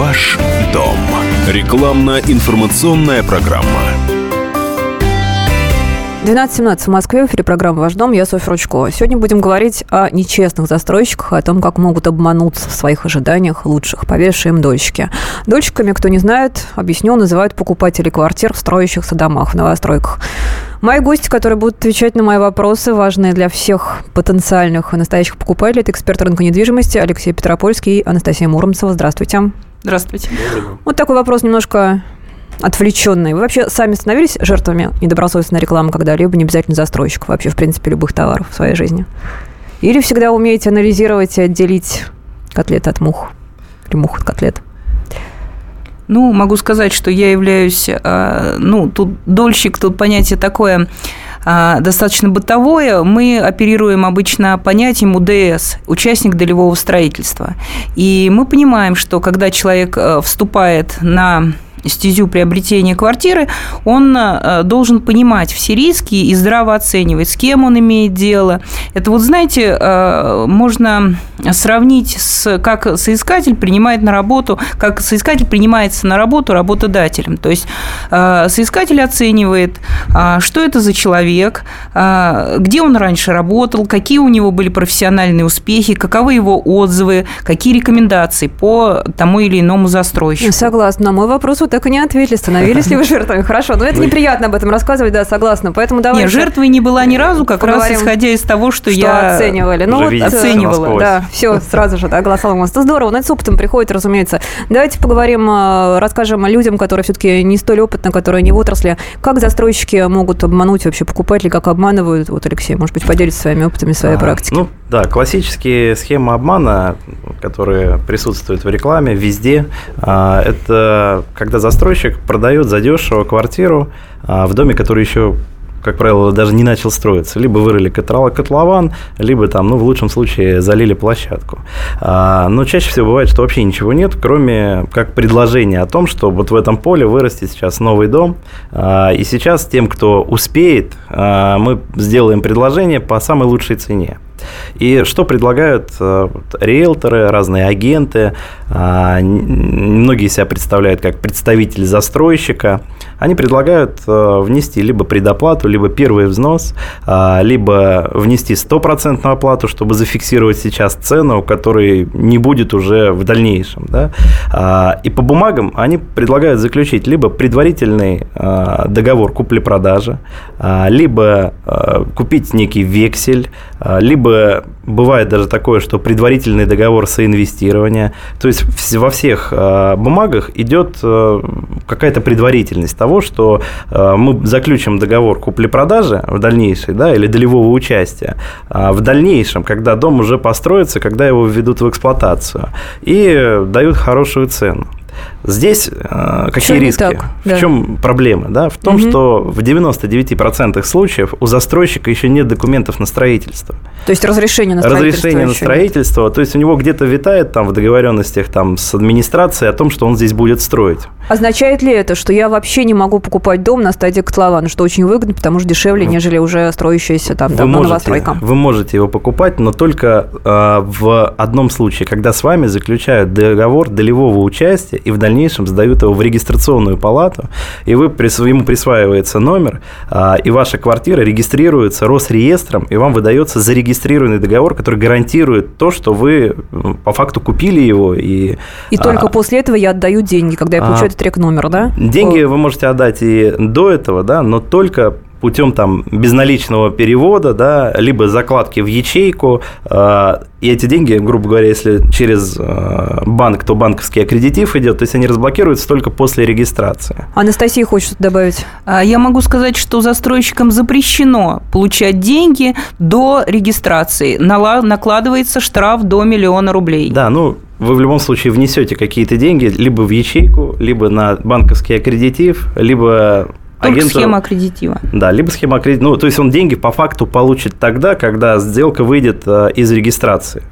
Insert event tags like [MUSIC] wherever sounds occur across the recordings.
Ваш дом. Рекламно-информационная программа. 12.17 в Москве, в эфире программа «Ваш дом», я Софья Ручкова. Сегодня будем говорить о нечестных застройщиках, о том, как могут обмануться в своих ожиданиях лучших, поверившие им дольщики. Дольщиками, кто не знает, объясню, называют покупателей квартир в строящихся домах, в новостройках. Мои гости, которые будут отвечать на мои вопросы, важные для всех потенциальных и настоящих покупателей, это эксперт рынка недвижимости Алексей Петропольский и Анастасия Муромцева. Здравствуйте. Здравствуйте. Вот такой вопрос немножко отвлеченные. Вы вообще сами становились жертвами недобросовестной рекламы когда-либо, не обязательно застройщиков, вообще, в принципе, любых товаров в своей жизни? Или всегда умеете анализировать и отделить котлет от мух? Или мух от котлет? Ну, могу сказать, что я являюсь, а, ну, тут дольщик, тут понятие такое достаточно бытовое. Мы оперируем обычно понятием УДС – участник долевого строительства. И мы понимаем, что когда человек э, вступает на стезю приобретения квартиры, он э, должен понимать все риски и здраво оценивать, с кем он имеет дело. Это вот, знаете, э, можно сравнить с как соискатель принимает на работу, как соискатель принимается на работу работодателем. То есть э, соискатель оценивает, что это за человек, где он раньше работал, какие у него были профессиональные успехи, каковы его отзывы, какие рекомендации по тому или иному застройщику. Согласна. На мой вопрос вот так и не ответили, становились ли вы [LAUGHS] жертвами. Хорошо, но это неприятно об этом рассказывать, да, согласна. Поэтому давайте... Нет, жертвой не была ни разу, как раз исходя из того, что, что я оценивали. Ну, вот, оценивала, да, все, [LAUGHS] сразу же, да, голосовал у Это здорово, но это с опытом приходит, разумеется. Давайте поговорим, э, расскажем о людям, которые все-таки не столь опытны, которые не в отрасли. Как застройщики могут обмануть вообще покупателей, как обманывают? Вот, Алексей, может быть, поделитесь своими опытами, своей а, практикой. Ну, да, классические схемы обмана, которые присутствуют в рекламе везде, а, это когда застройщик продает задешево квартиру а, в доме, который еще как правило, даже не начал строиться. Либо вырыли котлован, либо там, ну, в лучшем случае, залили площадку. А, но чаще всего бывает, что вообще ничего нет, кроме как предложения о том, что вот в этом поле вырастет сейчас новый дом. А, и сейчас тем, кто успеет, а, мы сделаем предложение по самой лучшей цене. И что предлагают э, риэлторы, разные агенты, а, многие себя представляют как представители застройщика, они предлагают э, внести либо предоплату, либо первый взнос, а, либо внести стопроцентную оплату, чтобы зафиксировать сейчас цену, которой не будет уже в дальнейшем. Да? А, и по бумагам они предлагают заключить либо предварительный договор купли-продажи, либо купить некий вексель, либо бывает даже такое, что предварительный договор соинвестирования. То есть во всех бумагах идет э, какая-то предварительность того, что э, мы заключим договор купли-продажи в дальнейшем, да, или долевого участия, а в дальнейшем, когда дом уже построится, когда его введут в эксплуатацию, и дают хорошую цену. Здесь э, какие риски? Так, да. В чем проблема? Да? В том, угу. что в 99% случаев у застройщика еще нет документов на строительство. То есть разрешение на строительство? Разрешение на строительство. Нет. То есть у него где-то витает там в договоренностях там, с администрацией о том, что он здесь будет строить. Означает ли это, что я вообще не могу покупать дом на стадии котлована, что очень выгодно, потому что дешевле, нежели уже строящаяся там давно можете, новостройка? Вы можете его покупать, но только э, в одном случае, когда с вами заключают договор долевого участия и в дальнейшем сдают его в регистрационную палату, и вы, ему присваивается номер, а, и ваша квартира регистрируется Росреестром, и вам выдается зарегистрированный договор, который гарантирует то, что вы по факту купили его. И, и только а, после этого я отдаю деньги, когда я получаю а, этот рек номер, да? Деньги О. вы можете отдать и до этого, да, но только путем там безналичного перевода, да, либо закладки в ячейку, э, и эти деньги, грубо говоря, если через э, банк, то банковский аккредитив идет, то есть они разблокируются только после регистрации. Анастасия хочет добавить. А, я могу сказать, что застройщикам запрещено получать деньги до регистрации. Накладывается штраф до миллиона рублей. Да, ну вы в любом случае внесете какие-то деньги либо в ячейку, либо на банковский аккредитив, либо только агенту... схема аккредитива. Да, либо схема аккредитива. Ну, то есть он деньги по факту получит тогда, когда сделка выйдет э, из регистрации.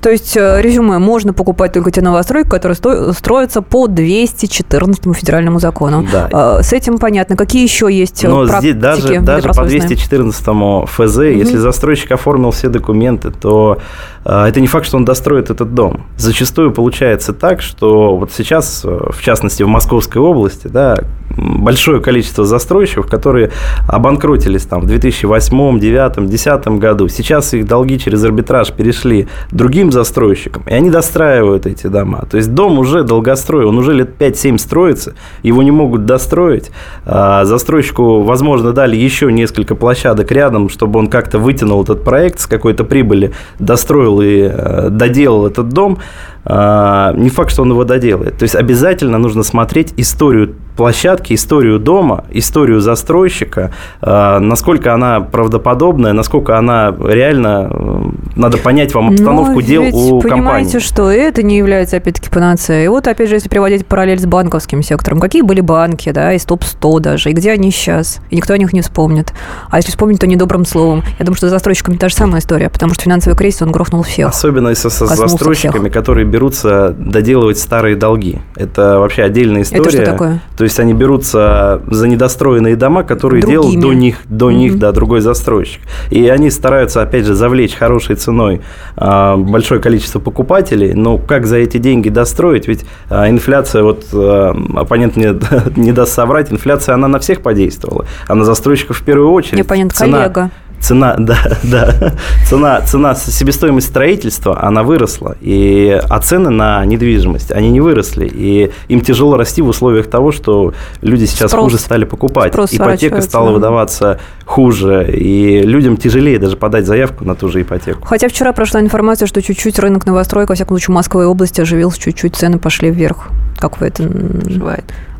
То есть, э, резюме, можно покупать только те новостройки, которые сто- строятся по 214 федеральному закону. Да. А, С этим понятно. Какие еще есть э, Но практики здесь даже, даже по добросовестные? 214 ФЗ, если застройщик оформил все документы, то э, это не факт, что он достроит этот дом. Зачастую получается так, что вот сейчас, э, в частности, в Московской области, да, большое количество застройщиков, которые обанкротились там в 2008, 2009, 2010 году. Сейчас их долги через арбитраж перешли другим застройщикам, и они достраивают эти дома. То есть дом уже долгострой, он уже лет 5-7 строится, его не могут достроить. А Застройщику, возможно, дали еще несколько площадок рядом, чтобы он как-то вытянул этот проект с какой-то прибыли, достроил и э, доделал этот дом. А, Не факт, что он его доделает. То есть обязательно нужно смотреть историю площадки, историю дома, историю застройщика, а, насколько она правдоподобная, насколько она реально, э, надо понять вам обстановку Но ведь у понимаете, компании. что это не является, опять-таки, панацеей. Вот, опять же, если приводить параллель с банковским сектором, какие были банки, да, из топ-100 даже, и где они сейчас? И никто о них не вспомнит. А если вспомнить, то недобрым словом. Я думаю, что с застройщиками та же самая история, потому что финансовый кризис, он грохнул всех. Особенно если со Коснулся застройщиками, всех. которые берутся доделывать старые долги. Это вообще отдельная история. Это что такое? То есть они берутся за недостроенные дома, которые делал Другими. до них, до них, Мгм. да, другой застройщик. И они стараются, опять же, завлечь хорошей ценой а, большое количество покупателей. Но как за эти деньги достроить? Ведь а, инфляция, вот а, оппонент мне [LAUGHS] не даст соврать, инфляция, она на всех подействовала. А на застройщиков в первую очередь. Мне понятно, Цена- коллега. Цена, [LAUGHS] да, да. Цена, цена, себестоимость строительства, она выросла. И, а цены на недвижимость, они не выросли. И им тяжело расти в условиях того, что люди сейчас Спрос. хуже стали покупать. Спрос Ипотека стала да. выдаваться хуже. И людям тяжелее даже подать заявку на ту же ипотеку. Хотя вчера прошла информация, что чуть-чуть рынок новостроек, во всяком случае, в Москве и области оживился, чуть-чуть цены пошли вверх. Как вы это... м,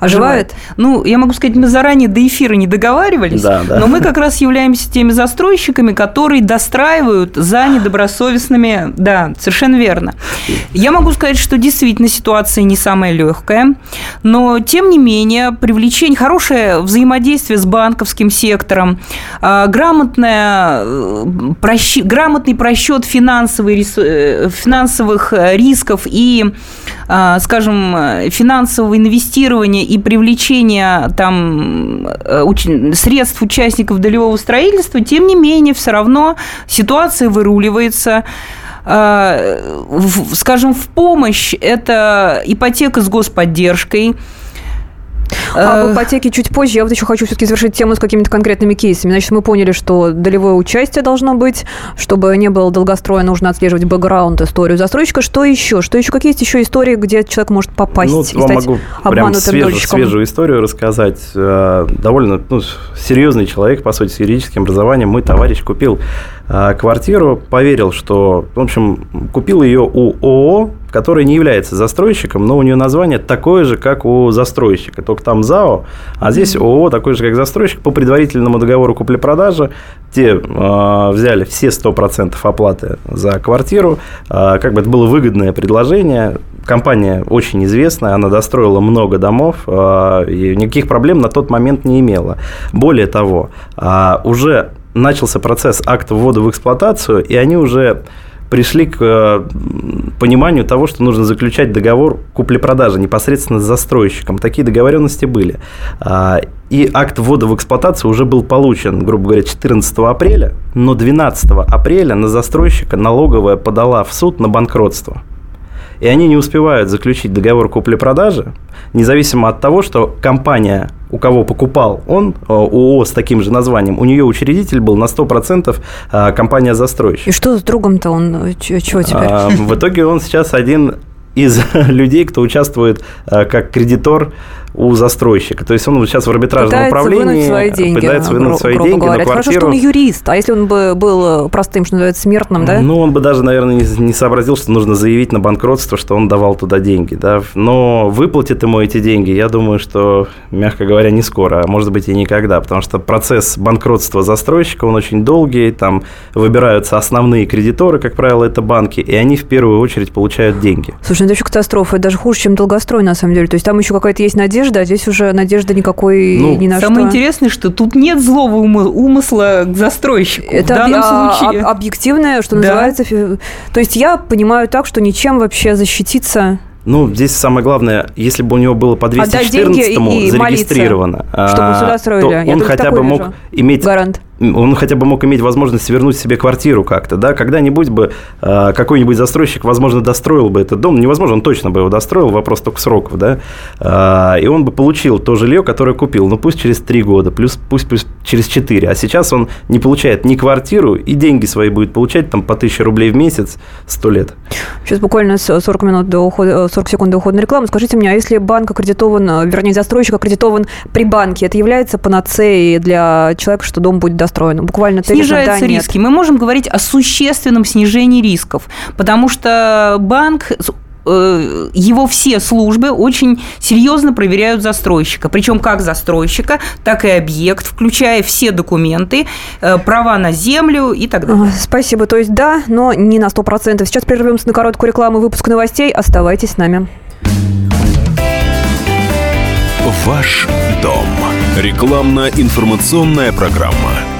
Оживает. Ну, я могу сказать, мы заранее до эфира не договаривались, Да, да. но мы как раз являемся теми застройщиками, которые достраивают за недобросовестными. Да, совершенно верно. Я могу сказать, что действительно ситуация не самая легкая, но тем не менее привлечение, хорошее взаимодействие с банковским сектором, а, грамотное, э, просчи- грамотный просчет финансовый э, финансовых э, рисков и, скажем, э, финансового инвестирования и привлечения там э, средств участников долевого строительства, тем не менее, все равно ситуация выруливается. В- Скажем, в помощь это ипотека с господдержкой. А об ипотеке чуть позже. Я вот еще хочу все-таки завершить тему с какими-то конкретными кейсами. Значит, мы поняли, что долевое участие должно быть, чтобы не было долгостроя, нужно отслеживать бэкграунд, историю застройщика. Что еще? Что еще? Какие есть еще истории, где человек может попасть Ну, и стать могу прям свежую, свежую историю рассказать. Э, Довольно ну, серьезный человек, по сути, с юридическим образованием. Мой товарищ купил квартиру, поверил, что, в общем, купил ее у ООО, который не является застройщиком, но у нее название такое же, как у застройщика. Только там ЗАО, а здесь ООО такой же, как застройщик. По предварительному договору купли-продажи те э, взяли все 100% оплаты за квартиру. Э, как бы это было выгодное предложение. Компания очень известная, она достроила много домов, э, и никаких проблем на тот момент не имела. Более того, э, уже начался процесс акта ввода в эксплуатацию, и они уже пришли к э, пониманию того, что нужно заключать договор купли-продажи непосредственно с застройщиком. Такие договоренности были. А, И акт ввода в эксплуатацию уже был получен, грубо говоря, 14 апреля, но 12 апреля на застройщика налоговая подала в суд на банкротство. И они не успевают заключить договор купли-продажи, независимо от того, что компания, у кого покупал он, э, ООО с таким же названием, у нее учредитель был на 100% э, компания-застройщик. И что с другом-то он? Чего теперь? А, В итоге он сейчас один из [LAUGHS] людей, кто участвует э, как кредитор у застройщика. То есть он вот сейчас в арбитражном Пытается управлении вынуть свои деньги. пытается вынуть свои грубо деньги говоря. на Это Хорошо, квартиру. что он юрист. А если он бы был простым, что называется, смертным, да? Ну, он бы даже, наверное, не, не сообразил, что нужно заявить на банкротство, что он давал туда деньги. Да? Но выплатит ему эти деньги, я думаю, что, мягко говоря, не скоро, а может быть и никогда, потому что процесс банкротства застройщика, он очень долгий, там выбираются основные кредиторы, как правило, это банки, и они в первую очередь получают деньги. Слушай, ну это еще катастрофа. Это даже хуже, чем долгострой, на самом деле. То есть там еще какая-то есть надежда, надежда, а здесь уже надежда никакой ну, ни на самое что. Интересное, что тут нет злого умысла к застройщику. Это в данном об, случае. объективное, что да. называется. То есть я понимаю так, что ничем вообще защититься ну, здесь самое главное, если бы у него было по 214-му зарегистрировано, чтобы сюда строили. то он хотя бы мог иметь гарант он хотя бы мог иметь возможность вернуть себе квартиру как-то, да, когда-нибудь бы э, какой-нибудь застройщик, возможно, достроил бы этот дом, невозможно, он точно бы его достроил, вопрос только сроков, да, э, и он бы получил то жилье, которое купил, ну пусть через три года, плюс пусть, пусть через четыре, а сейчас он не получает ни квартиру, и деньги свои будет получать там по 1000 рублей в месяц сто лет. Сейчас буквально 40 минут до ухода, 40 секунд до ухода на рекламу. Скажите мне, а если банк аккредитован, вернее, застройщик аккредитован при банке, это является панацеей для человека, что дом будет достроен? Построено. Буквально Снижаются риски. Мы можем говорить о существенном снижении рисков, потому что банк э, его все службы очень серьезно проверяют застройщика. Причем как застройщика, так и объект, включая все документы, э, права на землю и так далее. Спасибо. То есть да, но не на 100%. Сейчас прервемся на короткую рекламу и выпуск новостей. Оставайтесь с нами. Ваш дом. Рекламно-информационная программа.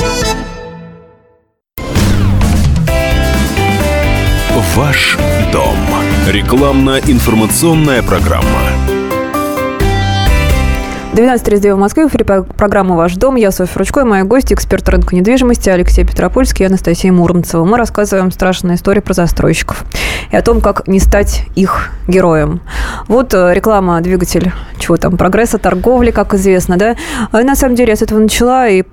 Ваш дом. Рекламно-информационная программа. 12.32 в Москве. В программа «Ваш дом». Я Софья Ручко и мои гости, эксперт рынка недвижимости Алексей Петропольский и Анастасия Муромцева. Мы рассказываем страшные истории про застройщиков и о том, как не стать их героем. Вот э, реклама, двигатель, чего там, прогресса, торговли, как известно, да. А на самом деле я с этого начала и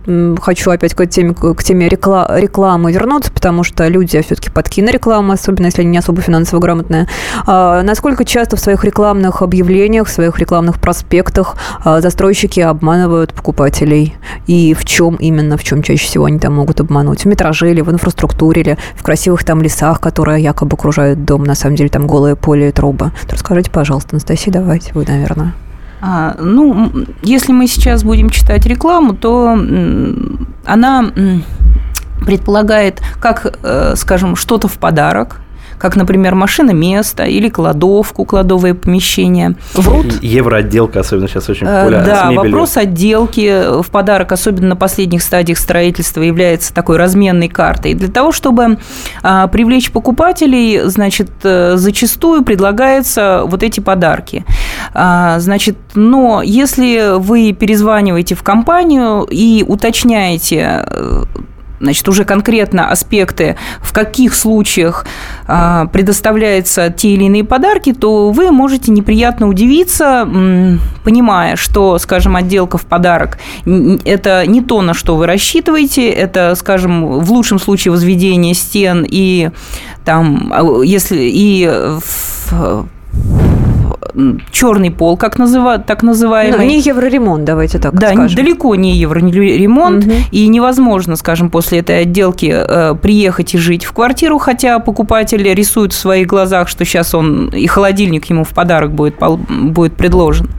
хочу опять к теме, к теме рекламы вернуться, потому что люди все-таки подки на рекламу, особенно если они не особо финансово грамотные. А насколько часто в своих рекламных объявлениях, в своих рекламных проспектах а, застройщики обманывают покупателей. И в чем именно, в чем чаще всего они там могут обмануть? В метраже или в инфраструктуре, или в красивых там лесах, которые якобы окружают дом. На самом деле там голое поле и трубы. Расскажите, пожалуйста, Анастасия, давайте вы, наверное. А, ну, если мы сейчас будем читать рекламу, то она предполагает, как, э, скажем, что-то в подарок, как, например, машина место или кладовку, кладовое помещение. Врут. Евроотделка особенно сейчас очень э, популярна. Да, вопрос отделки в подарок, особенно на последних стадиях строительства, является такой разменной картой. Для того, чтобы а, привлечь покупателей, значит, э, зачастую предлагаются вот эти подарки. А, значит, но если вы перезваниваете в компанию и уточняете э, значит, уже конкретно аспекты, в каких случаях а, предоставляются те или иные подарки, то вы можете неприятно удивиться, понимая, что, скажем, отделка в подарок – это не то, на что вы рассчитываете, это, скажем, в лучшем случае возведение стен и там, а, если и в черный пол, как называют, так называемый. Ну, не евроремонт, давайте так да, скажем. далеко не евроремонт, угу. и невозможно, скажем, после этой отделки э, приехать и жить в квартиру, хотя покупатель рисует в своих глазах, что сейчас он и холодильник ему в подарок будет, будет предложен.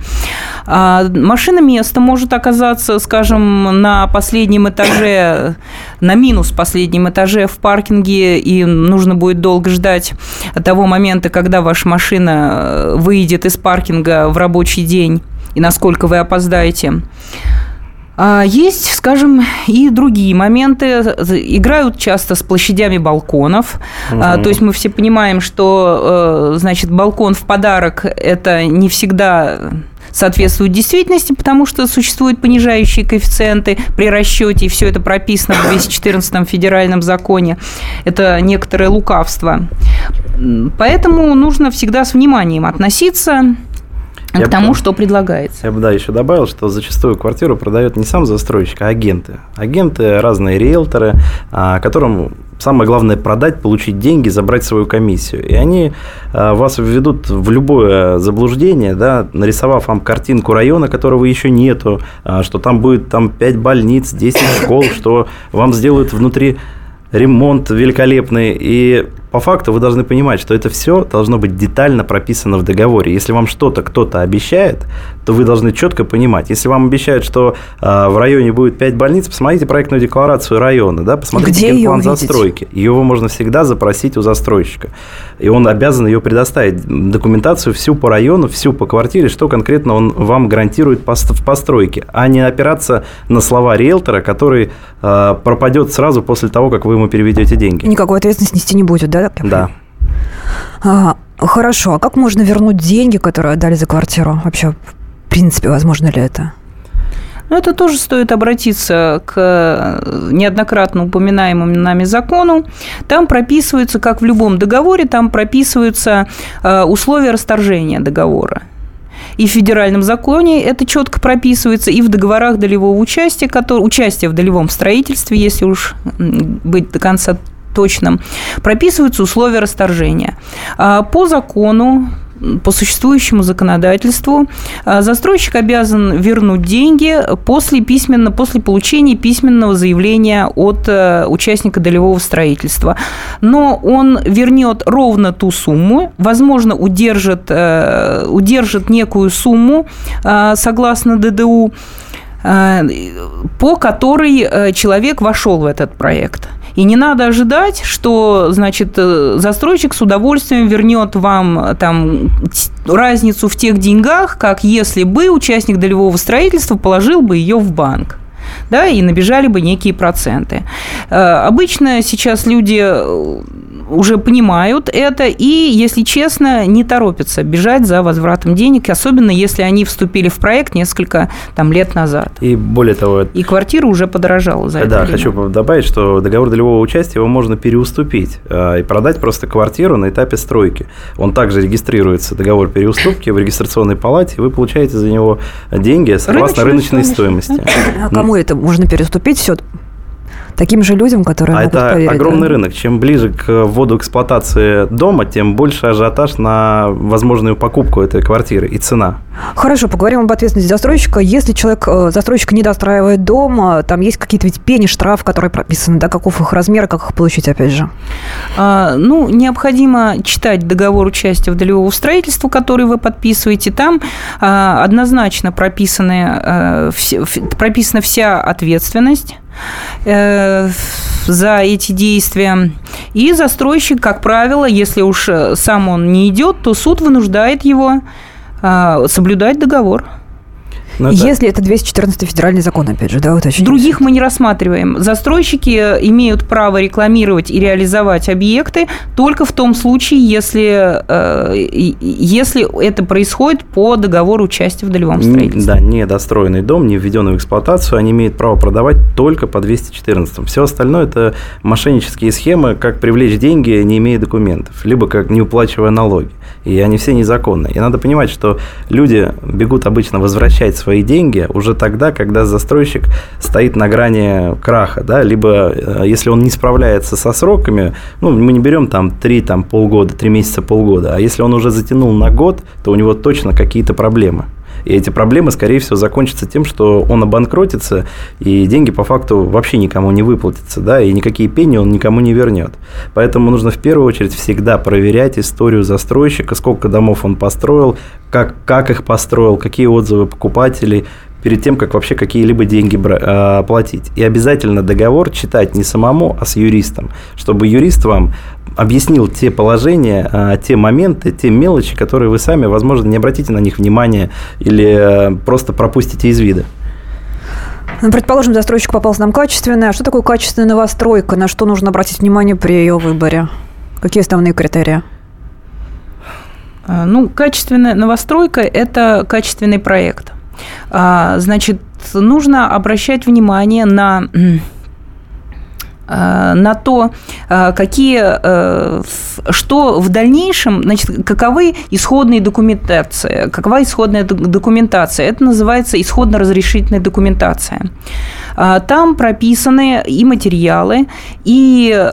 А машина место может оказаться, скажем, на последнем этаже, на минус последнем этаже в паркинге, и нужно будет долго ждать того момента, когда ваша машина э, выйдет из паркинга в рабочий день и насколько вы опоздаете. А есть, скажем, и другие моменты. Играют часто с площадями балконов. Угу. То есть мы все понимаем, что, э, значит, балкон в подарок – это не всегда соответствует действительности, потому что существуют понижающие коэффициенты при расчете, и все это прописано в 214 федеральном законе. Это некоторое лукавство. Поэтому нужно всегда с вниманием относиться к я тому, бы, что предлагается. Я бы, да, еще добавил, что зачастую квартиру продает не сам застройщик, а агенты. Агенты, разные риэлторы, а, которым самое главное продать, получить деньги, забрать свою комиссию. И они а, вас введут в любое заблуждение, да, нарисовав вам картинку района, которого еще нету, а, что там будет там 5 больниц, 10 школ, что вам сделают внутри ремонт великолепный. И по факту вы должны понимать, что это все должно быть детально прописано в договоре. Если вам что-то кто-то обещает, то вы должны четко понимать. Если вам обещают, что э, в районе будет 5 больниц, посмотрите проектную декларацию района, да, посмотрите Где план застройки. Ее можно всегда запросить у застройщика. И он обязан ее предоставить. Документацию всю по району, всю по квартире, что конкретно он вам гарантирует в постройке, а не опираться на слова риэлтора, который э, пропадет сразу после того, как вы ему переведете деньги. Никакой ответственности нести не будет, да? Да. А, хорошо, а как можно вернуть деньги, которые отдали за квартиру? Вообще, в принципе, возможно ли это? Ну, это тоже стоит обратиться к неоднократно упоминаемому нами закону. Там прописываются, как в любом договоре, там прописываются э, условия расторжения договора. И в федеральном законе это четко прописывается, и в договорах долевого участия, который, участия в долевом строительстве, если уж быть до конца точным, прописываются условия расторжения. А по закону по существующему законодательству а, застройщик обязан вернуть деньги после, письменно, после получения письменного заявления от э, участника долевого строительства. Но он вернет ровно ту сумму, возможно, удержит, э, удержит некую сумму э, согласно ДДУ, по которой человек вошел в этот проект. И не надо ожидать, что, значит, э, застройщик с удовольствием вернет вам э, там разницу в тех деньгах, как если бы участник долевого строительства положил бы ее в банк да, и набежали бы некие проценты. Э, обычно сейчас люди уже понимают это и, если честно, не торопятся бежать за возвратом денег, особенно если они вступили в проект несколько там, лет назад. И более того... И квартира уже подорожала за это Да, время. хочу добавить, что договор долевого участия его можно переуступить э, и продать просто квартиру на этапе стройки. Он также регистрируется, договор переуступки в регистрационной палате, и вы получаете за него деньги согласно рыночной, рыночной стоимости. А кому это можно переуступить? Все таким же людям, которые а могут это поверить. огромный да? рынок. Чем ближе к вводу эксплуатации дома, тем больше ажиотаж на возможную покупку этой квартиры и цена. Хорошо, поговорим об ответственности застройщика. Если человек, э, застройщик не достраивает дом, э, там есть какие-то ведь пени, штраф, которые прописаны, да, каков их размер, как их получить, опять же? А, ну, необходимо читать договор участия в долевого строительства, который вы подписываете. Там а, однозначно прописаны, а, вся, прописана вся ответственность Э, за эти действия. И застройщик, как правило, если уж сам он не идет, то суд вынуждает его э, соблюдать договор. Ну, Если это 214 федеральный закон, опять же, да, уточнить. Других мы не рассматриваем. Застройщики имеют право рекламировать и реализовать объекты только в том случае, если, э, если это происходит по договору участия в долевом строительстве. Да, недостроенный дом, не введенный в эксплуатацию, они имеют право продавать только по 214. Все остальное – это мошеннические схемы, как привлечь деньги, не имея документов, либо как не уплачивая налоги. И они все незаконные. И надо понимать, что люди бегут обычно возвращать свои свои деньги уже тогда, когда застройщик стоит на грани краха, да, либо э, если он не справляется со сроками, ну, мы не берем там 3, там, полгода, 3 месяца, полгода, а если он уже затянул на год, то у него точно какие-то проблемы. И эти проблемы, скорее всего, закончатся тем, что он обанкротится, и деньги по факту вообще никому не выплатятся, да, и никакие пени он никому не вернет. Поэтому нужно в первую очередь всегда проверять историю застройщика, сколько домов он построил, как, как их построил, какие отзывы покупателей, перед тем, как вообще какие-либо деньги бра- платить. И обязательно договор читать не самому, а с юристом, чтобы юрист вам объяснил те положения, а, те моменты, те мелочи, которые вы сами, возможно, не обратите на них внимания или э, просто пропустите из вида. Ну, предположим, застройщик попался нам качественный. А что такое качественная новостройка? На что нужно обратить внимание при ее выборе? Какие основные критерии? А, ну, качественная новостройка – это качественный проект. А, значит, нужно обращать внимание на э, на то, э, какие, что в дальнейшем, значит, каковы исходные документации, какова исходная документация. Это называется исходно-разрешительная документация. Там прописаны и материалы, и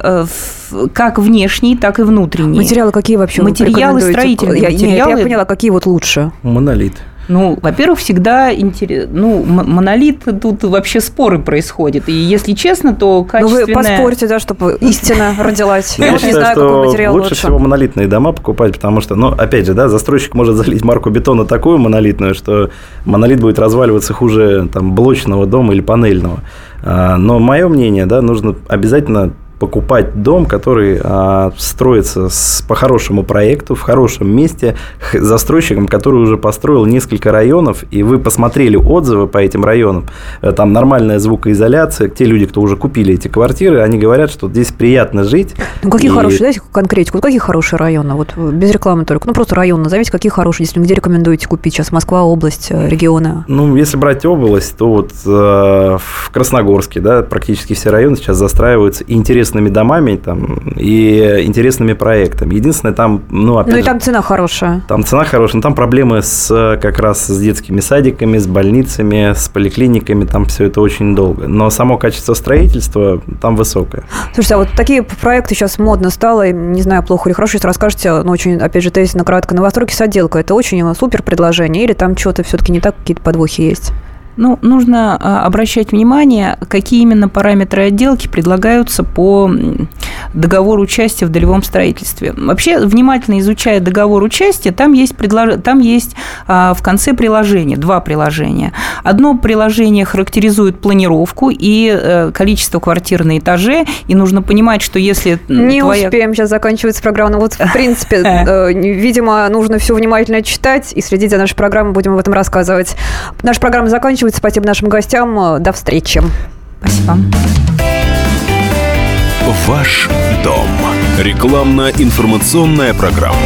как внешние, так и внутренние. Материалы какие вообще? Материалы строительные. Я, материалы. Нет, я поняла, какие вот лучше. Монолит. Ну, во-первых, всегда интерес... ну, монолит тут вообще споры происходят. И если честно, то качественное... Ну, вы поспорьте, да, чтобы истина родилась. Я не знаю, какой материал лучше. всего монолитные дома покупать, потому что, ну, опять же, да, застройщик может залить марку бетона такую монолитную, что монолит будет разваливаться хуже там блочного дома или панельного. А, но мое мнение, да, нужно обязательно покупать дом, который а, строится с, по хорошему проекту, в хорошем месте, застройщиком, который уже построил несколько районов, и вы посмотрели отзывы по этим районам, э, там нормальная звукоизоляция, те люди, кто уже купили эти квартиры, они говорят, что здесь приятно жить. Ну, какие и... хорошие, дайте конкретику, какие хорошие районы, вот без рекламы только, ну, просто район назовите, какие хорошие, если где рекомендуете купить сейчас, Москва, область, э, регионы? Ну, если брать область, то вот э, в Красногорске, да, практически все районы сейчас застраиваются, интересно интересными домами там, и интересными проектами. Единственное, там, ну, опять Ну, и же, там цена хорошая. Там цена хорошая, но там проблемы с как раз с детскими садиками, с больницами, с поликлиниками, там все это очень долго. Но само качество строительства там высокое. Слушайте, а вот такие проекты сейчас модно стало, не знаю, плохо или хорошо, если расскажете, но ну, очень, опять же, тезисно, кратко, новостройки с отделкой, это очень супер предложение, или там что-то все-таки не так, какие-то подвохи есть? Ну, нужно а, обращать внимание, какие именно параметры отделки предлагаются по договору участия в долевом строительстве. Вообще, внимательно изучая договор участия, там есть, предлож... там есть а, в конце приложения, два приложения. Одно приложение характеризует планировку и э, количество квартир на этаже, и нужно понимать, что если Не твоя... успеем, сейчас заканчивается программа. Ну, вот, в принципе, [LAUGHS] э, видимо, нужно все внимательно читать и следить за нашей программой, будем об этом рассказывать. Наша программа заканчивается заканчивается. Спасибо нашим гостям. До встречи. Спасибо. Ваш дом. Рекламно-информационная программа.